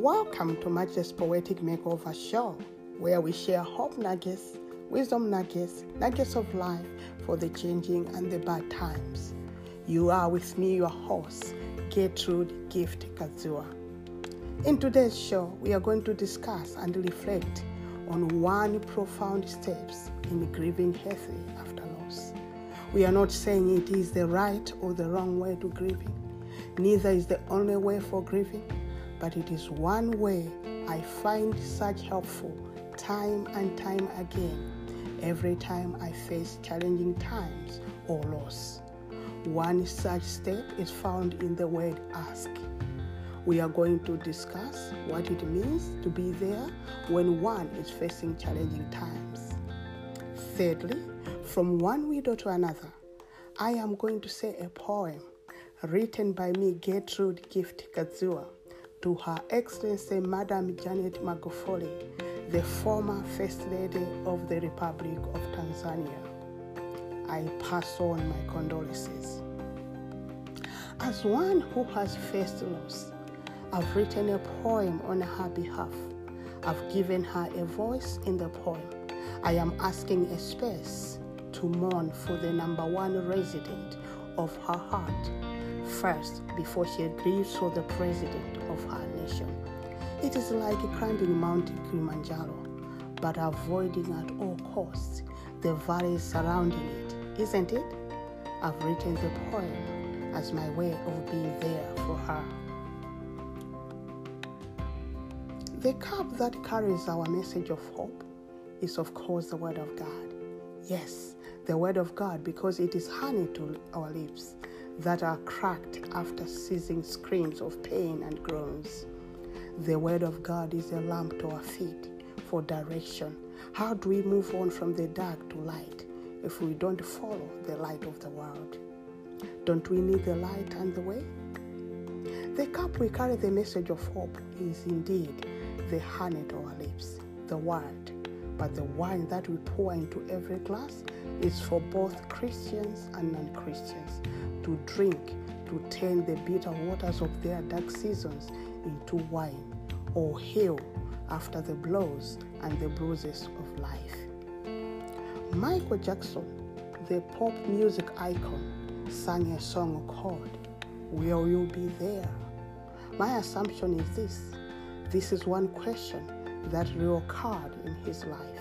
Welcome to Matchless Poetic Makeover Show, where we share hope nuggets, wisdom nuggets, nuggets of life for the changing and the bad times. You are with me, your host, Gertrude Gift Kazua. In today's show, we are going to discuss and reflect on one profound steps in grieving healthy after loss. We are not saying it is the right or the wrong way to grieving. Neither is the only way for grieving but it is one way I find such helpful time and time again every time I face challenging times or loss. One such step is found in the word ask. We are going to discuss what it means to be there when one is facing challenging times. Thirdly, from one widow to another, I am going to say a poem written by me, Gertrude Gift Kazua to Her Excellency Madam Janet Magufuli, the former First Lady of the Republic of Tanzania. I pass on my condolences. As one who has faced loss, I've written a poem on her behalf. I've given her a voice in the poem. I am asking a space to mourn for the number one resident of her heart first before she grieves for the president of her nation. It is like climbing Mount Kilimanjaro, but avoiding at all costs the valleys surrounding it, isn't it? I've written the poem as my way of being there for her. The cup that carries our message of hope is, of course, the Word of God. Yes, the Word of God, because it is honey to our lips that are cracked after ceasing screams of pain and groans. The Word of God is a lamp to our feet for direction. How do we move on from the dark to light if we don't follow the light of the world? Don't we need the light and the way? The cup we carry the message of hope is indeed the honey to our lips, the Word. But the wine that we pour into every glass is for both Christians and non Christians to drink to turn the bitter waters of their dark seasons into wine or heal after the blows and the bruises of life. Michael Jackson, the pop music icon, sang a song called Will You Be There? My assumption is this this is one question that reoccurred in his life.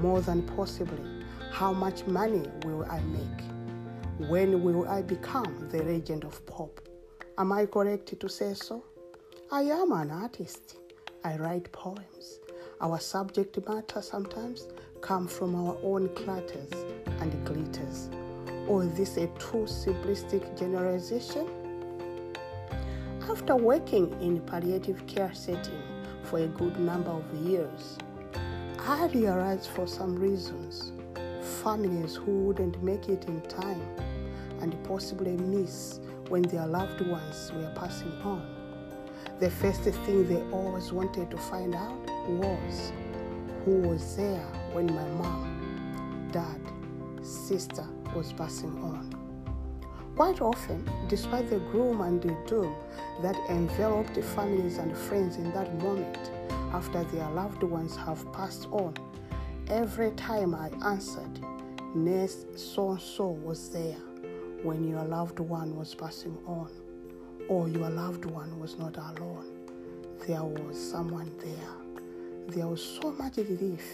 More than possibly, how much money will I make? When will I become the legend of pop? Am I correct to say so? I am an artist. I write poems. Our subject matter sometimes come from our own clutters and glitters. Or is this a too simplistic generalization? After working in palliative care setting for a good number of years, I realized for some reasons families who wouldn't make it in time and possibly miss when their loved ones were passing on. The first thing they always wanted to find out was who was there when my mom, dad, sister was passing on. Quite often, despite the gloom and the doom that enveloped families and friends in that moment after their loved ones have passed on, every time I answered, Nurse so and so was there when your loved one was passing on, or your loved one was not alone. There was someone there. There was so much relief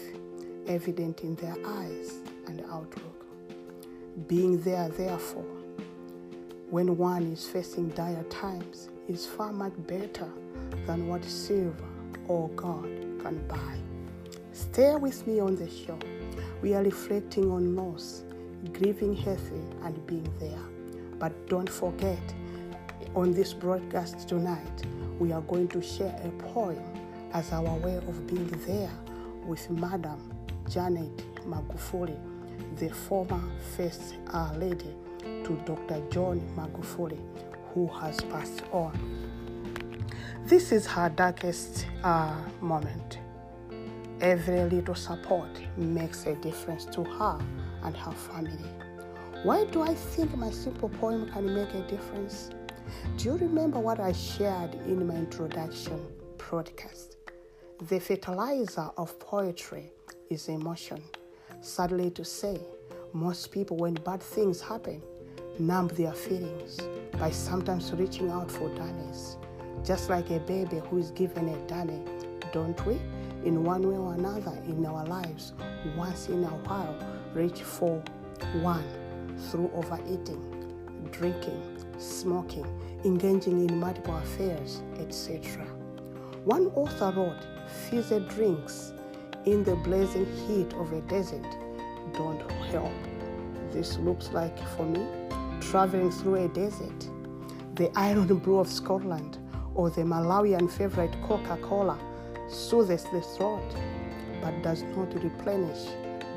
evident in their eyes and outlook. Being there, therefore, when one is facing dire times is far much better than what silver or gold can buy. Stay with me on the show. We are reflecting on loss grieving healthy, and being there. But don't forget, on this broadcast tonight, we are going to share a poem as our way of being there with Madam Janet Magufuli, the former First Lady, to Dr. John Magufuli, who has passed on. This is her darkest uh, moment. Every little support makes a difference to her and her family. Why do I think my simple poem can make a difference? Do you remember what I shared in my introduction broadcast. The fertilizer of poetry is emotion. Sadly to say, most people, when bad things happen, numb their feelings by sometimes reaching out for dummies. Just like a baby who is given a dummy, don't we? In one way or another in our lives, once in a while, reach for one through overeating, drinking, smoking, engaging in multiple affairs, etc. One author wrote, fizzy drinks in the blazing heat of a desert don't help. This looks like, for me, traveling through a desert, the Irn-Bru of Scotland, or the Malawian favorite Coca Cola soothes the throat but does not replenish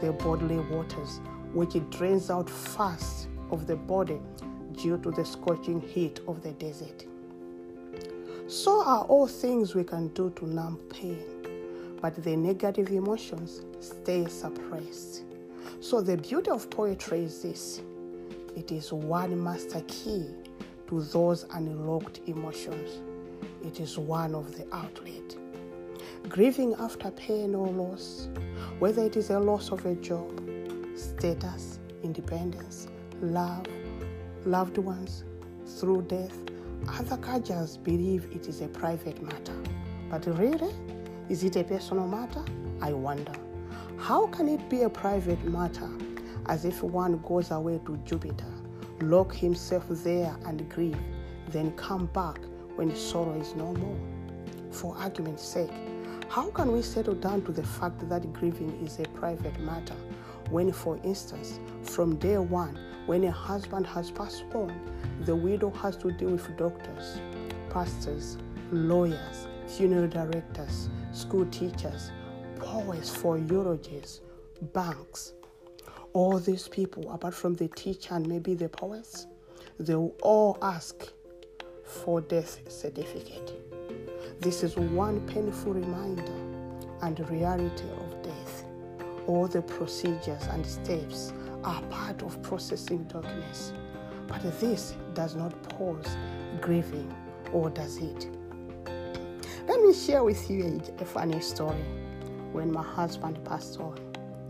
the bodily waters, which it drains out fast of the body due to the scorching heat of the desert. So are all things we can do to numb pain, but the negative emotions stay suppressed. So the beauty of poetry is this it is one master key to those unlocked emotions. It is one of the outlet. Grieving after pain or loss, whether it is a loss of a job, status, independence, love, loved ones, through death, other cultures believe it is a private matter. But really, is it a personal matter? I wonder. How can it be a private matter as if one goes away to Jupiter, lock himself there and grieve, then come back when sorrow is no more? For argument's sake, how can we settle down to the fact that grieving is a private matter when, for instance, from day one, when a husband has passed on, the widow has to deal with doctors, pastors, lawyers, funeral directors, school teachers, poets for eulogies, banks. All these people, apart from the teacher and maybe the poets, they will all ask for death certificate. This is one painful reminder and reality of death. All the procedures and steps are part of processing darkness. But this does not pause grieving, or does it? Let me share with you a, funny story. When my husband passed on,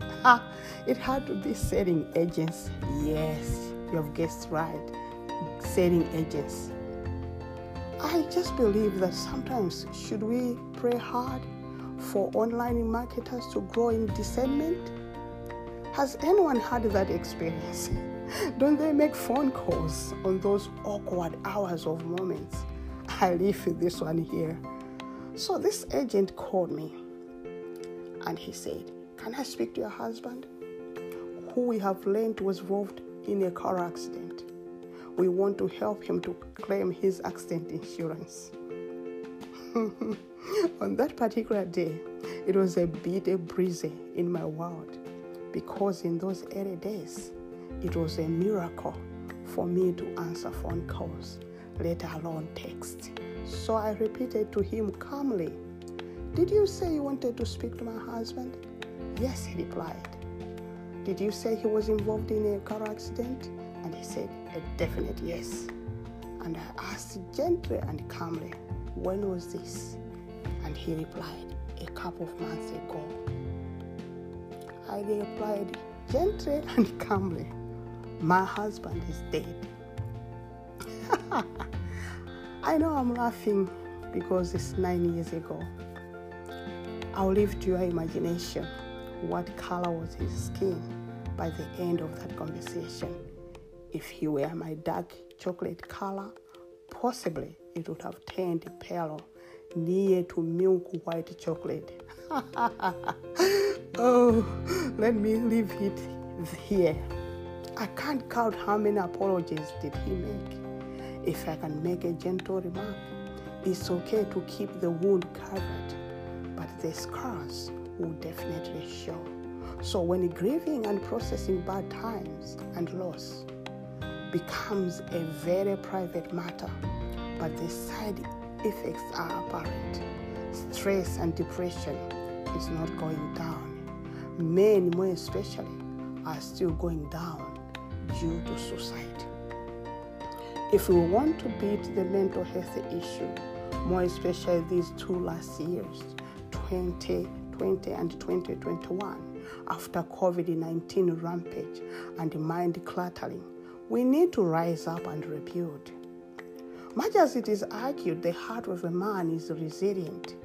ah, it had to be selling agents. Yes, you have guessed right. Selling agents. I just believe that sometimes should we pray hard for online marketers to grow in discernment? Has anyone had that experience? Don't they make phone calls on those awkward hours of moments? I live this one here. So this agent called me and he said, Can I speak to your husband? Who we have learned was involved in a car accident. We want to help him to claim his accident insurance. on that particular day, it was a bit breezy in my world because in those early days, it was a miracle for me to answer phone calls, let alone text. So I repeated to him calmly, Did you say you wanted to speak to my husband? Yes, he replied. Did you say he was involved in a car accident? And he said, Uh, A definite yes. And I asked gently and calmly, When was this? And he replied, A couple of months ago. I replied gently and calmly, My husband is dead. I know I'm laughing because it's nine years ago. I'll leave to your imagination what color was his skin by the end of that conversation. If he were my dark chocolate color, possibly it would have turned pale near to milk white chocolate. oh, let me leave it here. I can't count how many apologies did he make. If I can make a gentle remark, it's okay to keep the wound covered, but the scars will definitely show. So when grieving and processing bad times and loss becomes a very private matter, but the side effects are apparent. Stress and depression is not going down. Men, more especially, are still going down due to suicide. If we want to beat the mental health issue, more especially these two last years, 2020 and 2021, after COVID 19 rampage and mind cluttering. We need to rise up and rebuild. Much as it is argued the heart of a man is resilient,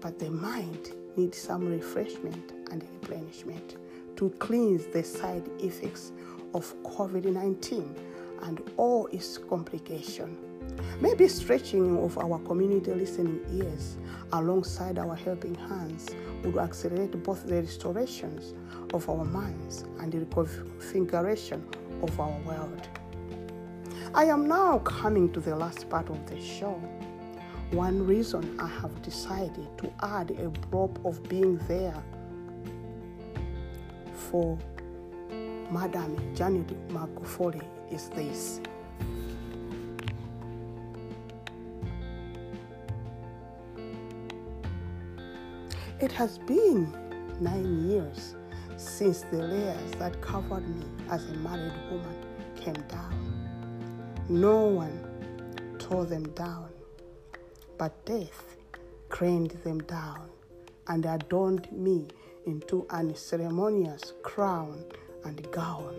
but the mind needs some refreshment and replenishment to cleanse the side effects of COVID 19 and all its complications. Maybe stretching of our community listening ears alongside our helping hands would accelerate both the restorations of our minds and the reconfiguration of our world. I am now coming to the last part of the show. One reason I have decided to add a drop of being there for Madam Janet Magufuli is this. It has been nine years since the layers that covered me as a married woman came down. No one tore them down, but death craned them down and adorned me into an ceremonious crown and gown.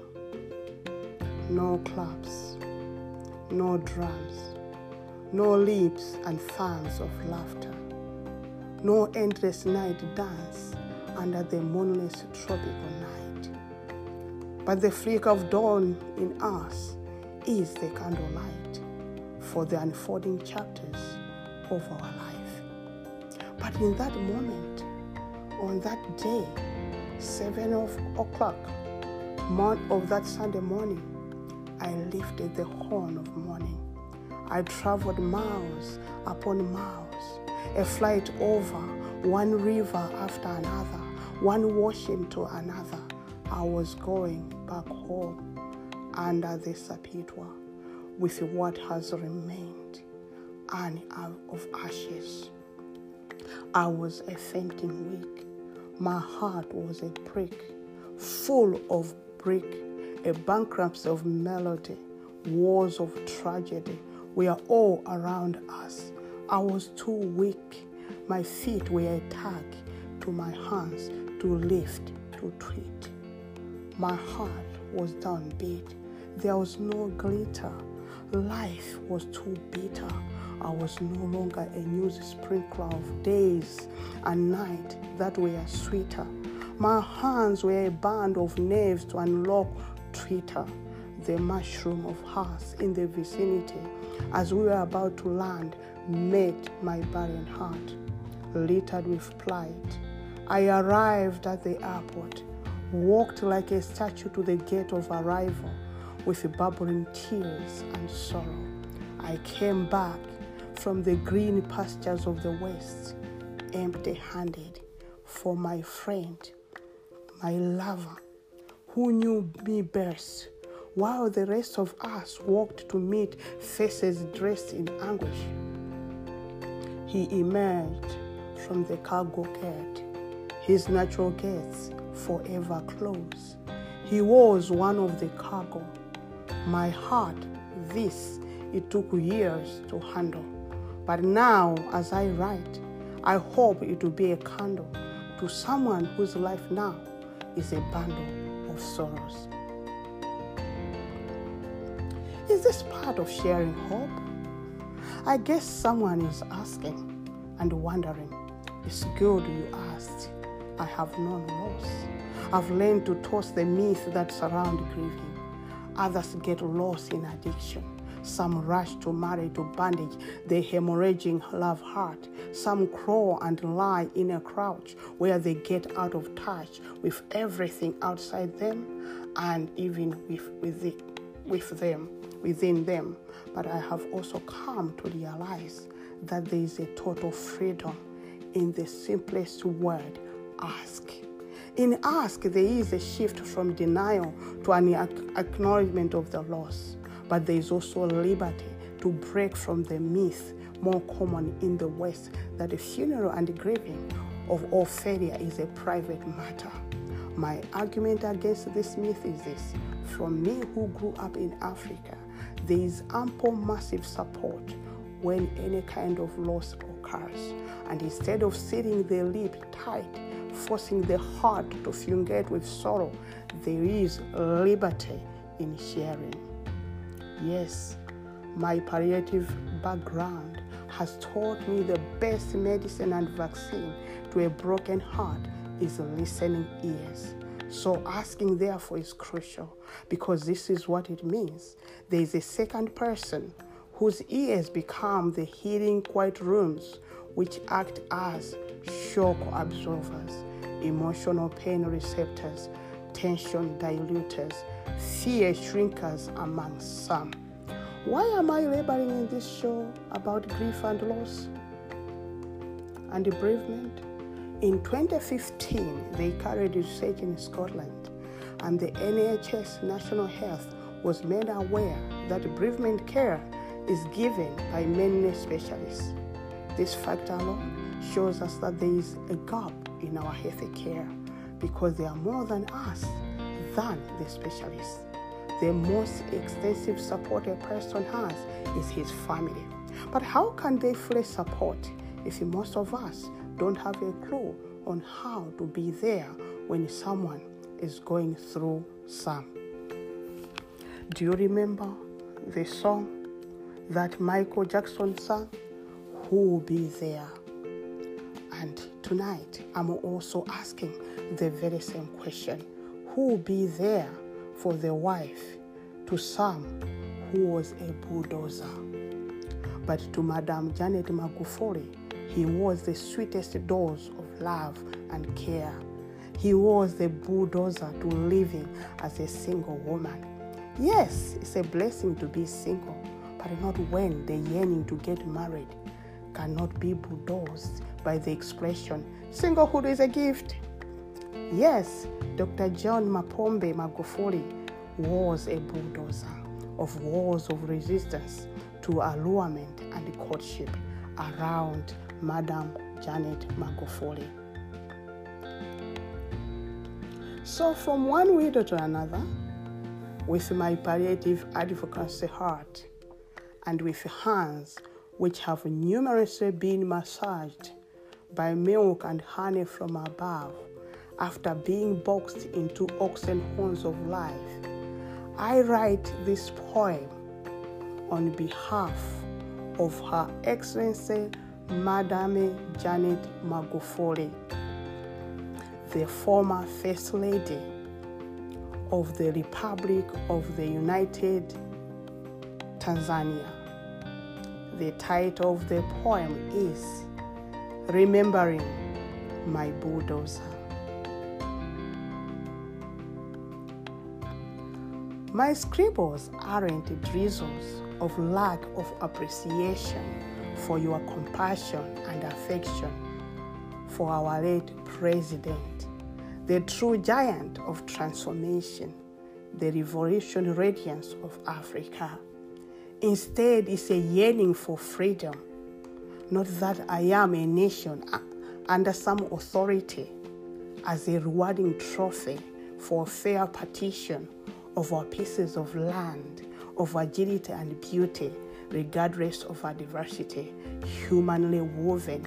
No claps, no drums, no lips and fans of laughter, no endless night dance under the moonless tropical night. But the flicker of dawn in us is the candlelight for the unfolding chapters of our life. But in that moment, on that day, seven o'clock, month of that Sunday mourning, I lifted the horn of morning. I traveled miles upon miles, a flight over one river after another, one washing to another. I was going back home under the Sapitwa with what has remained and of ashes. I was a fainting weak my heart was a brick, full of brick, a bankruptcy of melody, wars of tragedy were all around us. I was too weak. My feet were a tag to my hands to lift, to treat. My heart was downbeat. There was no glitter. Life was too bitter. I was no longer a news sprinkler of days and night that were sweeter. My hands were a band of knaves to unlock Twitter, the mushroom of hearts in the vicinity. As we were about to land, met my barren heart, littered with plight. I arrived at the airport, walked like a statue to the gate of arrival with bubbling tears and sorrow. I came back from the green pastures of the West, empty handed, for my friend, my lover, who knew me best, while the rest of us walked to meet faces dressed in anguish. He emerged from the cargo gate, his natural gates forever closed. He was one of the cargo. My heart, this it took years to handle. But now, as I write, I hope it will be a candle to someone whose life now is a bundle of sorrows. Is this part of sharing hope? I guess someone is asking and wondering. It's good you asked. I have known loss. I've learned to toss the myths that surround grieving. Others get lost in addiction. Some rush to marry to bandage the hemorrhaging love heart. Some crawl and lie in a crouch where they get out of touch with everything outside them and even with, with, it, with them, within them. But I have also come to realize that there is a total freedom in the simplest word ask. In ask, there is a shift from denial to an acknowledgement of the loss but there is also liberty to break from the myth more common in the West that the funeral and grieving of all failure is a private matter. My argument against this myth is this from me who grew up in Africa, there is ample massive support when any kind of loss occurs. And instead of sitting the lip tight, forcing the heart to fungate with sorrow, there is liberty in sharing. Yes, my palliative background has taught me the best medicine and vaccine to a broken heart is listening ears. So asking therefore is crucial because this is what it means. There is a second person whose ears become the healing quiet rooms which act as shock absorbers, emotional pain receptors, tension diluters, fear shrinkers among some. Why am I laboring in this show about grief and loss and bereavement? In 2015, they carried research in Scotland, and the NHS National Health was made aware that bereavement care is given by many specialists. This fact alone shows us that there is a gap in our health care because they are more than us than the specialists. The most extensive support a person has is his family. But how can they fully support if most of us don't have a clue on how to be there when someone is going through some? Do you remember the song that Michael Jackson sang? Who will be there? And tonight, I'm also asking the very same question Who will be there for the wife to Sam, who was a bulldozer? But to Madame Janet Magufuli, he was the sweetest dose of love and care. He was the bulldozer to living as a single woman. Yes, it's a blessing to be single, but not when the yearning to get married cannot be bulldozed by the expression, singlehood is a gift. Yes, Dr. John Mapombe Magufuli was a bulldozer of wars of resistance to allurement and courtship around Madam Janet Magufuli. So, from one widow to another, with my palliative advocacy heart, and with hands which have numerously been massaged by milk and honey from above after being boxed into oxen horns of life, I write this poem on behalf of Her Excellency Madame Janet Magufuli, the former First Lady of the Republic of the United Tanzania. The title of the poem is Remembering My Bulldozer. My scribbles aren't drizzles of lack of appreciation for your compassion and affection for our late president, the true giant of transformation, the revolution radiance of Africa. Instead, it's a yearning for freedom, not that I am a nation uh, under some authority as a rewarding trophy for a fair partition of our pieces of land, of agility and beauty, regardless of our diversity, humanly woven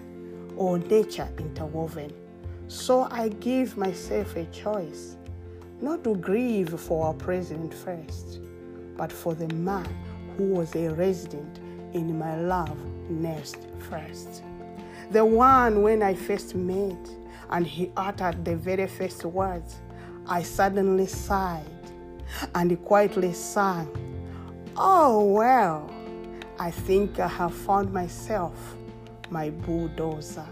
or nature interwoven. So I give myself a choice not to grieve for our president first, but for the man who was a resident in my love nest first. The one when I first met and he uttered the very first words, I suddenly sighed and quietly sang, Oh, well, I think I have found myself my bulldozer.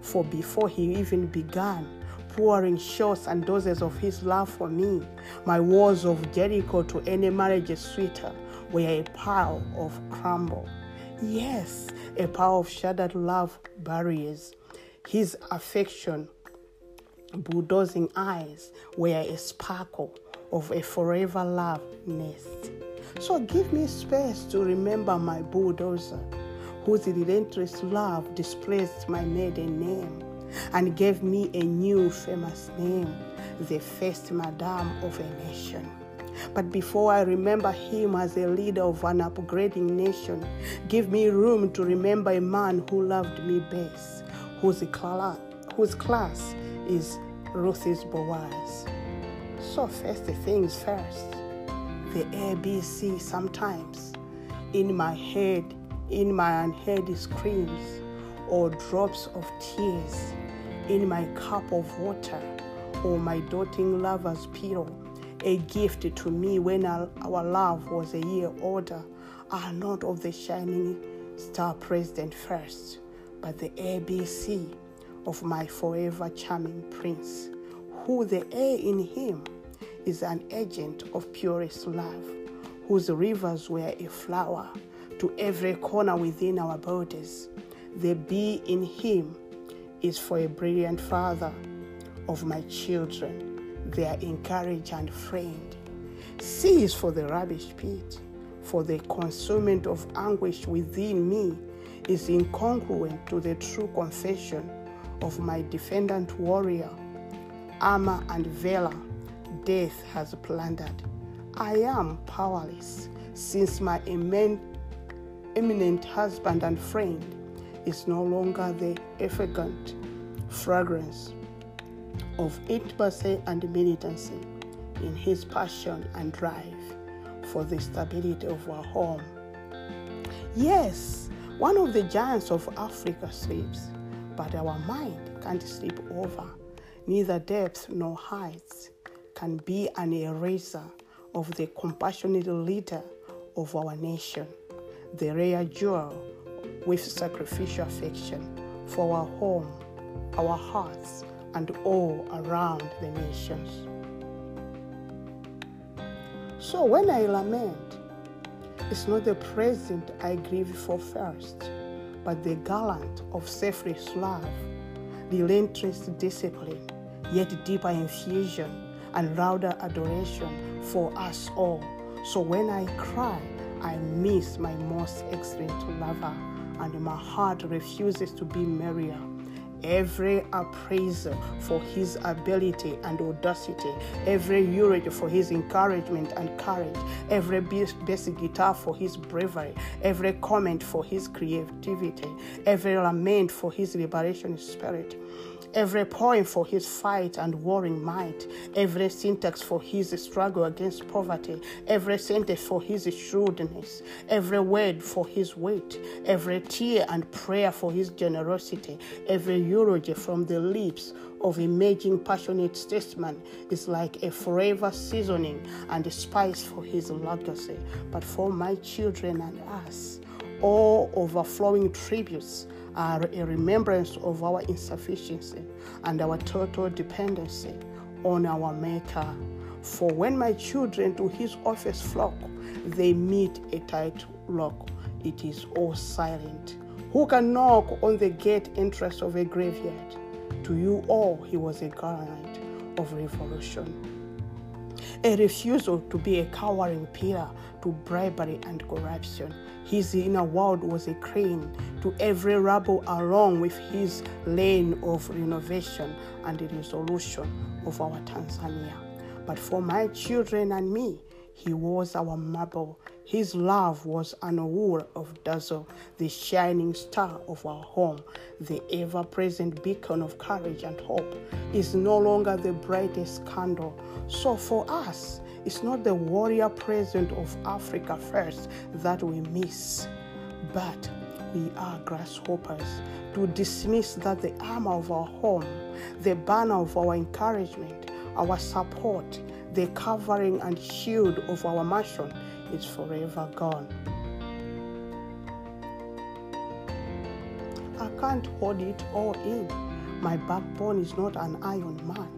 For before he even began pouring shots and doses of his love for me, my walls of Jericho to any marriage sweeter were a pile of crumble. Yes, a pile of shattered love barriers. His affection, bulldozing eyes were a sparkle of a forever love nest. So give me space to remember my bulldozer, whose relentless love displaced my maiden name and gave me a new famous name, the first Madame of a nation. But before I remember him as a leader of an upgrading nation, give me room to remember a man who loved me best, whose class, whose class is Ruth's Boaz. So, first things first, the ABC sometimes in my head, in my unheard screams or drops of tears, in my cup of water or my doting lover's pillow a gift to me when our, love was a year older, are not of the shining star president first, but the ABC of my forever charming prince, who the A in him is an agent of purest love, whose rivers were a flower to every corner within our borders. The B in him is for a brilliant father of my children their encourage and friend. C is for the rubbish pit, for the consummate of anguish within me is incongruent to the true confession of my defendant warrior. Armor and valor, death has plundered. I am powerless since my eminent husband and friend is no longer the effulgent fragrance of intimacy and militancy in his passion and drive for the stability of our home. Yes, one of the giants of Africa sleeps, but our mind can't sleep over. Neither depth nor heights can be an eraser of the compassionate leader of our nation, the rare jewel with sacrificial affection for our home, our hearts, and all around the nations. So when I lament, it's not the present I grieve for first, but the gallant of selfless love, relentless discipline, yet deeper infusion and louder adoration for us all. So when I cry, I miss my most excellent lover, and my heart refuses to be merrier every appraiser for his ability and audacity, every eulogy for his encouragement and courage, every basic guitar for his bravery, every comment for his creativity, every lament for his liberation spirit every poem for his fight and warring might, every syntax for his struggle against poverty, every sentence for his shrewdness, every word for his weight, every tear and prayer for his generosity, every eulogy from the lips of imaging passionate statesman is like a forever seasoning and a spice for his legacy. But for my children and us, all overflowing tributes are a remembrance of our insufficiency and our total dependency on our Maker. For when my children to his office flock, they meet a tight lock. It is all silent. Who can knock on the gate entrance of a graveyard? To you all, he was a garant of revolution a refusal to be a cowering pillar to bribery and corruption. His inner world was a crane to every rebel along with his lane of renovation and the resolution of our Tanzania. But for my children and me, he was our marble. His love was an wool of dazzle, the shining star of our home, the ever present beacon of courage and hope. Is no longer the brightest candle. So for us, it's not the warrior present of Africa first that we miss, but we are grasshoppers to dismiss that the armor of our home, the banner of our encouragement, our support, the covering and shield of our mansion is forever gone. I can't hold it all in. My backbone is not an iron man,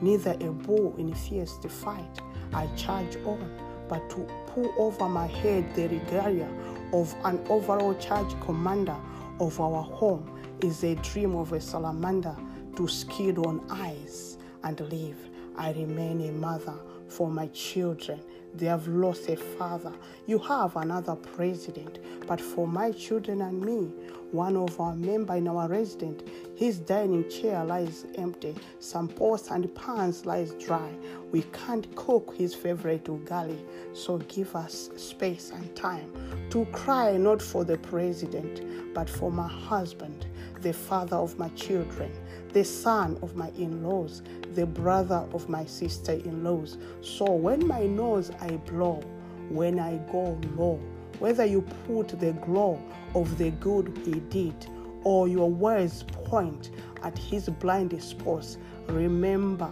neither a bull in fierce fight. I charge on, but to pull over my head the regalia of an overall charge commander of our home is a dream of a salamander to skid on ice and live. I remain a mother for my children. They have lost a father. You have another president. But for my children and me, one of our member in our resident, his dining chair lies empty. Some pots and pans lies dry. We can't cook his favorite ugali. So give us space and time to cry not for the president, but for my husband, the father of my children, the son of my in laws, the brother of my sister in laws. So when my nose I blow, when I go low, whether you put the glow of the good he did or your words point at his blind spots, remember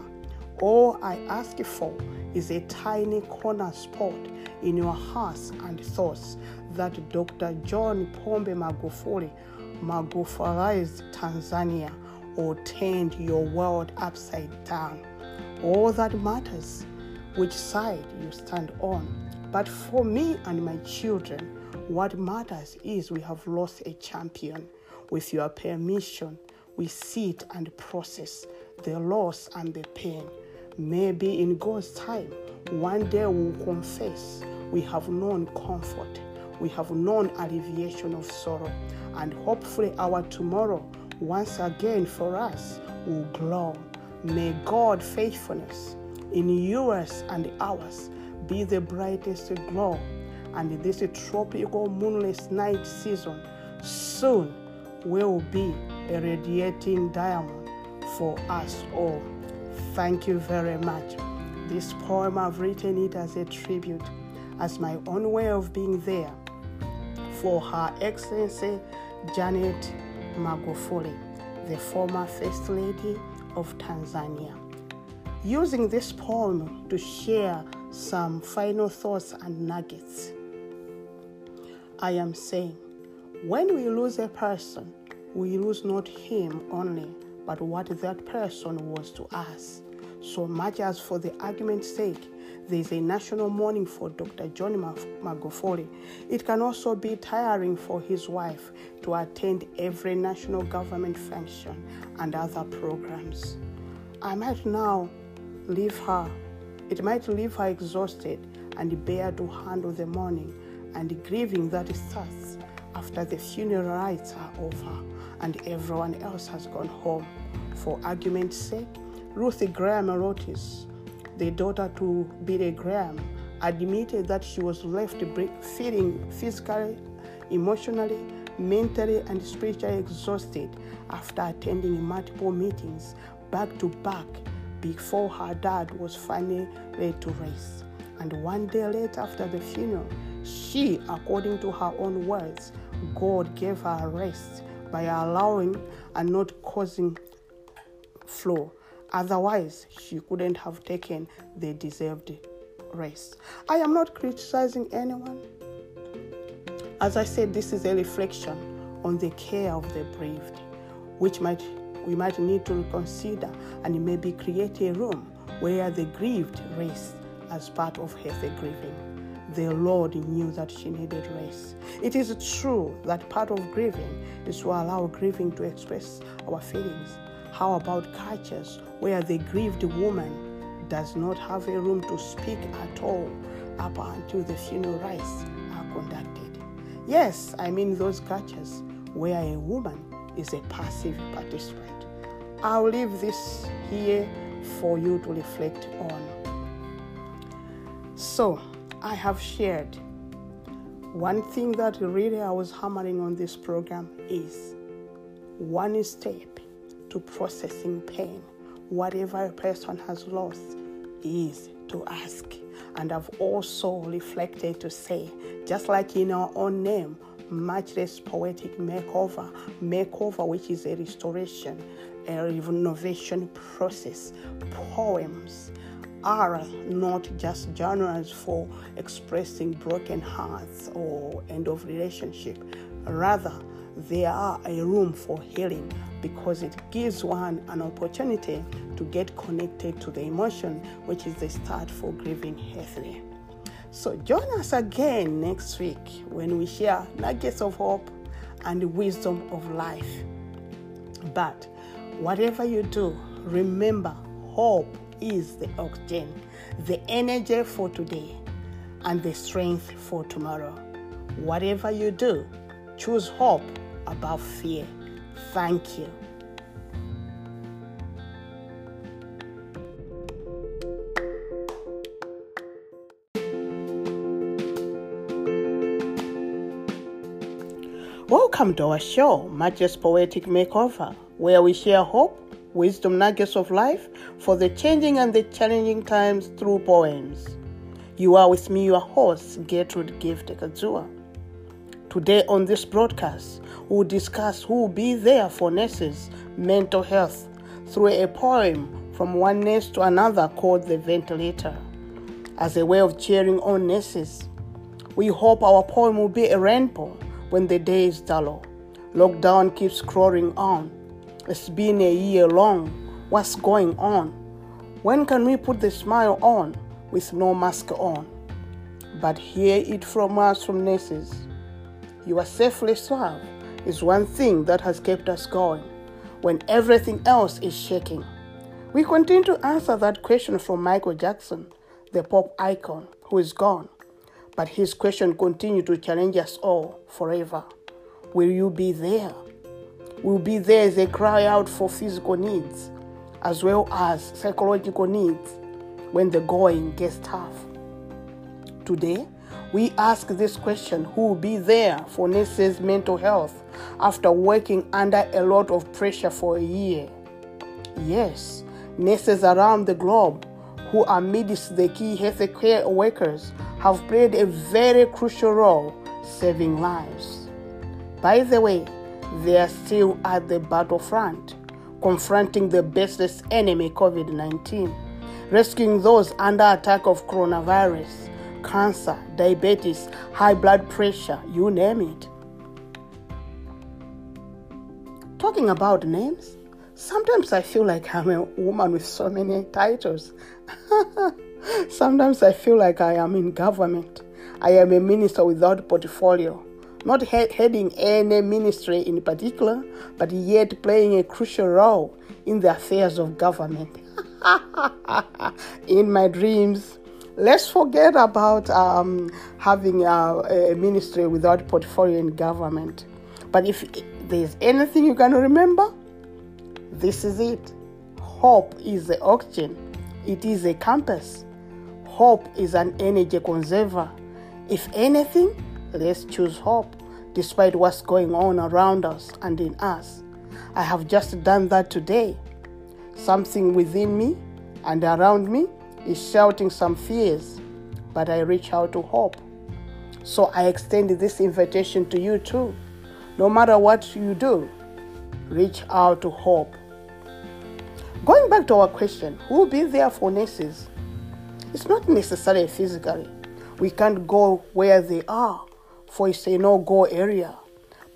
all I ask for is a tiny corner spot in your hearts and thoughts that Dr. John Pombe Magufuli Magufulized Tanzania or turned your world upside down. All that matters, which side you stand on. But for me and my children, what matters is we have lost a champion. With your permission, we sit and process the loss and the pain. Maybe in God's time, one day we'll confess we have known comfort, we have known alleviation of sorrow, and hopefully our tomorrow once again for us will glow. May God faithfulness in yours and ours be the brightest glow. And this tropical moonless night season soon will be a radiating diamond for us all. Thank you very much. This poem I've written it as a tribute, as my own way of being there for Her Excellency Janet Magufuli, the former First Lady of Tanzania. Using this poem to share some final thoughts and nuggets, I am saying when we lose a person, we lose not him only, but what that person was to us. So much as for the argument's sake, there is a national mourning for Dr. John Magufuli. It can also be tiring for his wife to attend every national government function and other programs. I might now leave her, it might leave her exhausted and bare to handle the mourning and grieving that starts after the funeral rites are over and everyone else has gone home. For argument's sake, Ruthie Graham Otis the daughter to Billy Graham, admitted that she was left feeling physically, emotionally, mentally, and spiritually exhausted after attending multiple meetings back to back before her dad was finally laid to rest. And one day later, after the funeral, she, according to her own words, God gave her rest by allowing and not causing flow Otherwise, she couldn't have taken the deserved rest. I am not criticizing anyone. As I said, this is a reflection on the care of the bereaved, which might we might need to reconsider and maybe create a room where the grieved rest as part of healthy grieving. The Lord knew that she needed rest. It is true that part of grieving is to allow grieving to express our feelings how about cultures where the grieved woman does not have a room to speak at all up until the funeral rites are conducted? Yes, I mean those cultures where a woman is a passive participant. I'll leave this here for you to reflect on. So, I have shared one thing that really I was hammering on this program is one step to processing pain. Whatever a person has lost is to ask. And I've also reflected to say, just like in our own name, matchless poetic makeover, makeover, which is a restoration, a renovation process. Poems are not just genres for expressing broken hearts or end of relationship. Rather, they are a room for healing because it gives one an opportunity to get connected to the emotion, which is the start for grieving healthily. So join us again next week when we share nuggets of hope and the wisdom of life. But whatever you do, remember hope is the oxygen, the energy for today, and the strength for tomorrow. Whatever you do, choose hope above fear. Thank you. Welcome to our show, Matchless Poetic Makeover, where we share hope, wisdom nuggets of life for the changing and the challenging times through poems. You are with me, your host, Gertrude Gift Kazua. Today on this broadcast, we'll discuss who will be there for nurses' mental health through a poem from one nurse to another called The Ventilator. As a way of cheering on nurses, we hope our poem will be a rainbow when the day is dull. Lockdown keeps crawling on. It's been a year long. What's going on? When can we put the smile on with no mask on? But hear it from us from nurses. You are safely served is one thing that has kept us going when everything else is shaking. We continue to answer that question from Michael Jackson, the pop icon who is gone. But his question continues to challenge us all forever. Will you be there? Will be there as they cry out for physical needs as well as psychological needs when the going gets tough. Today, we ask this question who will be there for nurses' mental health after working under a lot of pressure for a year? Yes, nurses around the globe who are amidst the key healthcare workers have played a very crucial role saving lives. By the way, they are still at the battlefront, confronting the baseless enemy COVID 19, rescuing those under attack of coronavirus, cancer, diabetes, high blood pressure, you name it. Talking about names, sometimes I feel like I'm a woman with so many titles. Sometimes I feel like I am in government. I am a minister without portfolio, not he- heading any ministry in particular, but yet playing a crucial role in the affairs of government. in my dreams, let's forget about um, having a, a ministry without portfolio in government. But if there's anything you can remember, this is it. Hope is the oxygen, it is a compass. Hope is an energy conserver. If anything, let's choose hope despite what's going on around us and in us. I have just done that today. Something within me and around me is shouting some fears, but I reach out to hope. So I extend this invitation to you too. No matter what you do, reach out to hope. Going back to our question, who will be there for nurses? It's not necessarily physically. We can't go where they are, for it's a no go area,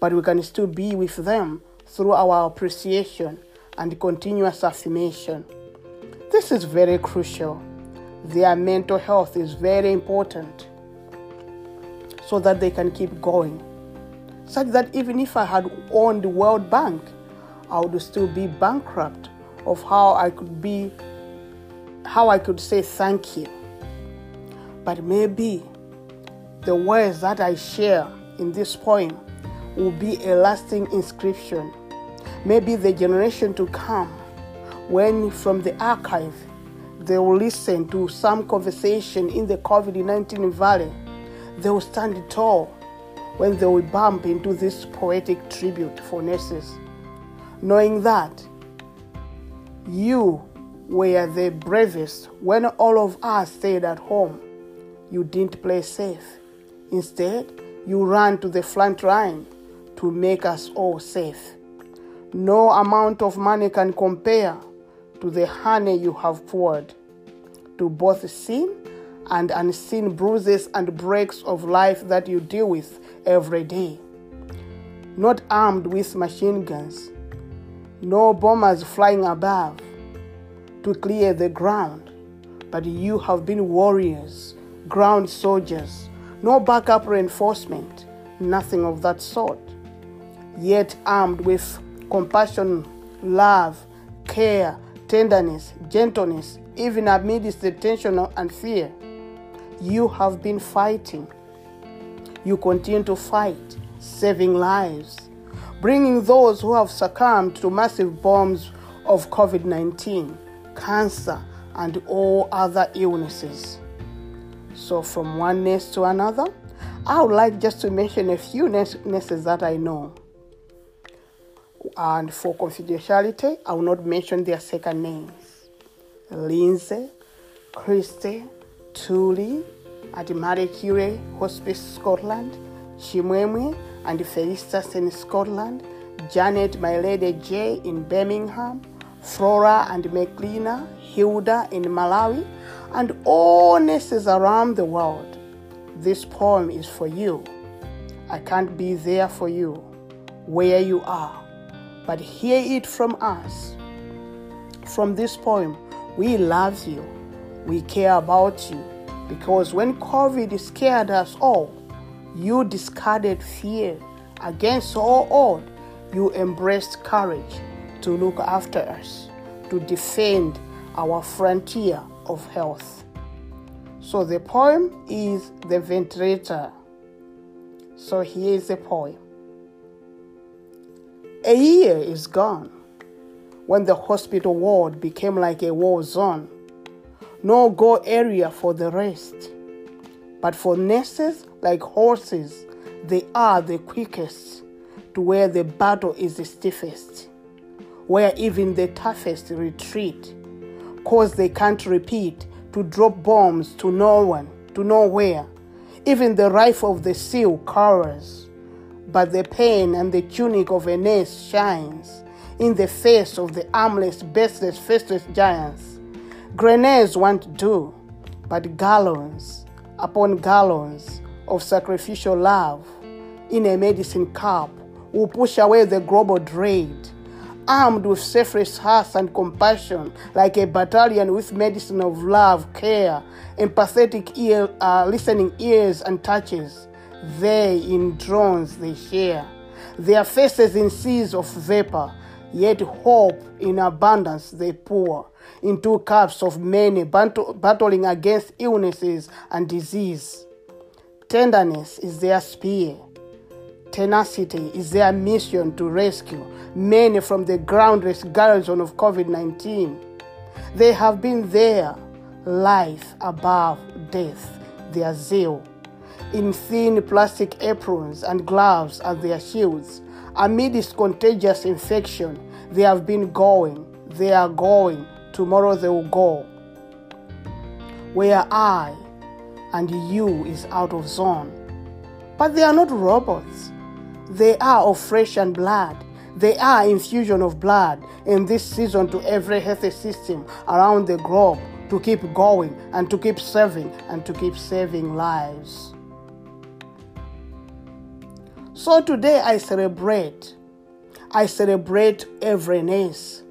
but we can still be with them through our appreciation and continuous affirmation. This is very crucial. Their mental health is very important so that they can keep going. Such that even if I had owned World Bank, I would still be bankrupt of how I could be how I could say thank you. But maybe the words that I share in this poem will be a lasting inscription. Maybe the generation to come, when from the archive they will listen to some conversation in the COVID 19 valley, they will stand tall when they will bump into this poetic tribute for nurses, knowing that you were the bravest when all of us stayed at home. You didn't play safe. Instead, you ran to the front line to make us all safe. No amount of money can compare to the honey you have poured to both seen and unseen bruises and breaks of life that you deal with every day. Not armed with machine guns, no bombers flying above to clear the ground, but you have been warriors, ground soldiers, no backup reinforcement, nothing of that sort. Yet armed with compassion, love, care, tenderness, gentleness, even amidst the tension and fear. You have been fighting. You continue to fight, saving lives, bringing those who have succumbed to massive bombs of COVID 19, cancer, and all other illnesses. So, from one nurse to another, I would like just to mention a few nurses that I know. And for confidentiality, I will not mention their second names. Lindsay, Christy, Tuli, at Marie Curie Hospice Scotland, Chimwemwe and Felicitas in Scotland, Janet My Lady J in Birmingham, Flora and McLeana, Hilda in Malawi, and all nurses around the world. This poem is for you. I can't be there for you where you are, but hear it from us. From this poem, we love you, we care about you, because when COVID scared us all, you discarded fear. Against all odds, you embraced courage to look after us, to defend our frontier of health. So the poem is The Ventilator. So here is the poem. A year is gone when the hospital ward became like a war zone. No go area for the rest. But for nurses like horses, they are the quickest to where the battle is the stiffest, where even the toughest retreat, cause they can't repeat to drop bombs to no one, to nowhere. Even the rifle of the seal cowers, but the pain and the tunic of a nurse shines in the face of the armless, baseless, faceless giants. Grenades won't do, but gallons upon gallons of sacrificial love in a medicine cup will push away the global dread armed with selfless hearts and compassion, like a battalion with medicine of love, care, empathetic ear, uh, listening ears and touches. They in drones they share, their faces in seas of vapor, yet hope in abundance they pour into cups of many battling against illnesses and disease. Tenderness is their spear tenacity is their mission to rescue many from the groundless garrison of COVID 19. They have been there, life above death, their zeal. In thin plastic aprons and gloves as their shields, amidst contagious infection, they have been going, they are going, tomorrow they will go. Where I and you is out of zone. But they are not robots. They are of flesh and blood. They are infusion of blood in this season to every healthy system around the globe to keep going and to keep serving and to keep saving lives. So today I celebrate. I celebrate every nurse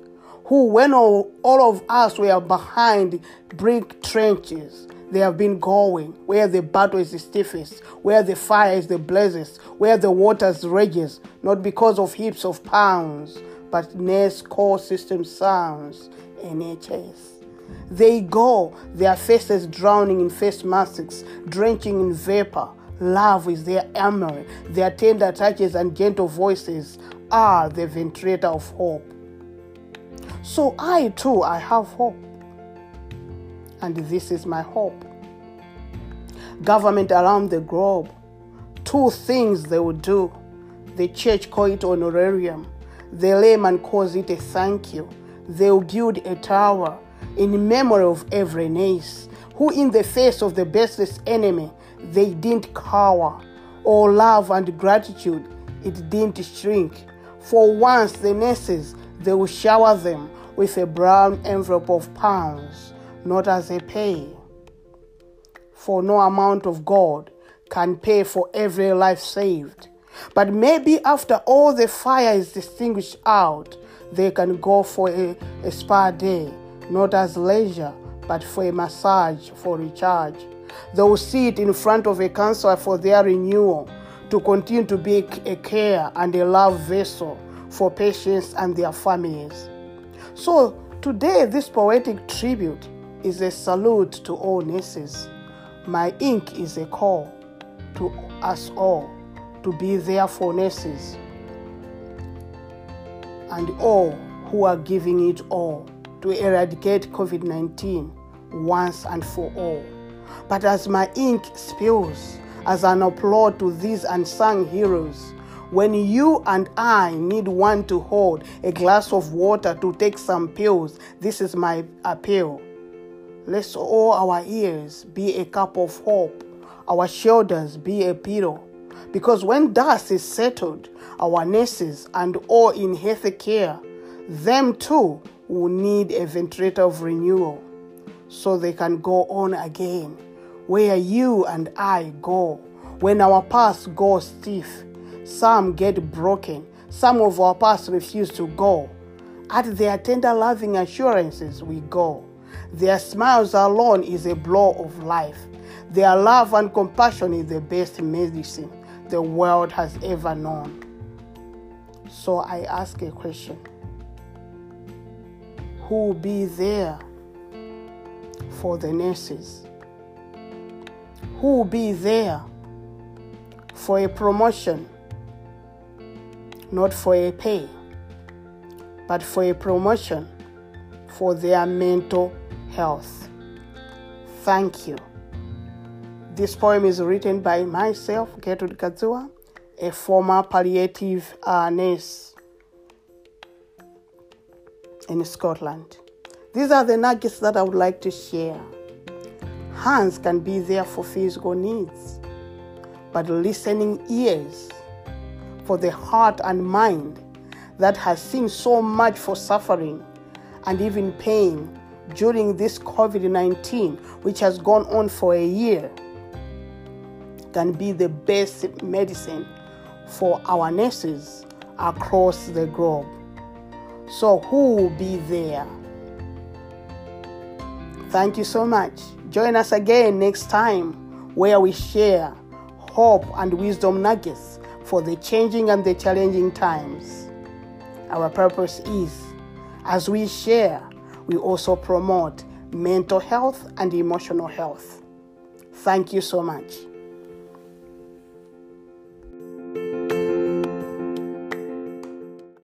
who, when all, all of us were behind brick trenches, they have been going, where the battle is the stiffest, where the fire is the blazes, where the waters rages, not because of heaps of pounds, but NES core system sounds, NHS. They go, their faces drowning in face masks, drenching in vapor. Love is their armor, their tender touches and gentle voices are the ventilator of hope. So I too, I have hope and this is my hope. Government around the globe, two things they will do. The church call it honorarium. The layman calls it a thank you. They will build a tower in memory of every nurse who, in the face of the baseless enemy, they didn't cower, or love and gratitude, it didn't shrink. For once, the nurses, they will shower them with a brown envelope of pounds not as a pay. For no amount of God can pay for every life saved. But maybe after all the fire is extinguished out, they can go for a, a spa day, not as leisure, but for a massage for recharge. They will sit in front of a counselor for their renewal to continue to be a care and a love vessel for patients and their families. So, today, this poetic tribute is a salute to all nurses. My ink is a call to us all to be there for nurses and all who are giving it all to eradicate COVID 19 once and for all. But as my ink spills, as an applaud to these unsung heroes, when you and I need one to hold a glass of water to take some pills, this is my appeal. Let all our ears be a cup of hope, our shoulders be a pillow. Because when dust is settled, our nurses and all in health care, them too will need a ventilator of renewal so they can go on again where you and I go. When our paths go stiff, some get broken, some of our paths refuse to go. At their tender loving assurances, we go. Their smiles alone is a blow of life. Their love and compassion is the best medicine the world has ever known. So I ask a question Who will be there for the nurses? Who will be there for a promotion? Not for a pay, but for a promotion for their mental health. Thank you. This poem is written by myself, Gertrude Kadzua, a former palliative uh, nurse in Scotland. These are the nuggets that I would like to share. Hands can be there for physical needs, but listening ears for the heart and mind that has seen so much for suffering and even pain during this COVID 19, which has gone on for a year, can be the best medicine for our nurses across the globe. So, who will be there? Thank you so much. Join us again next time where we share hope and wisdom nuggets for the changing and the challenging times. Our purpose is as we share, we also promote mental health and emotional health. Thank you so much.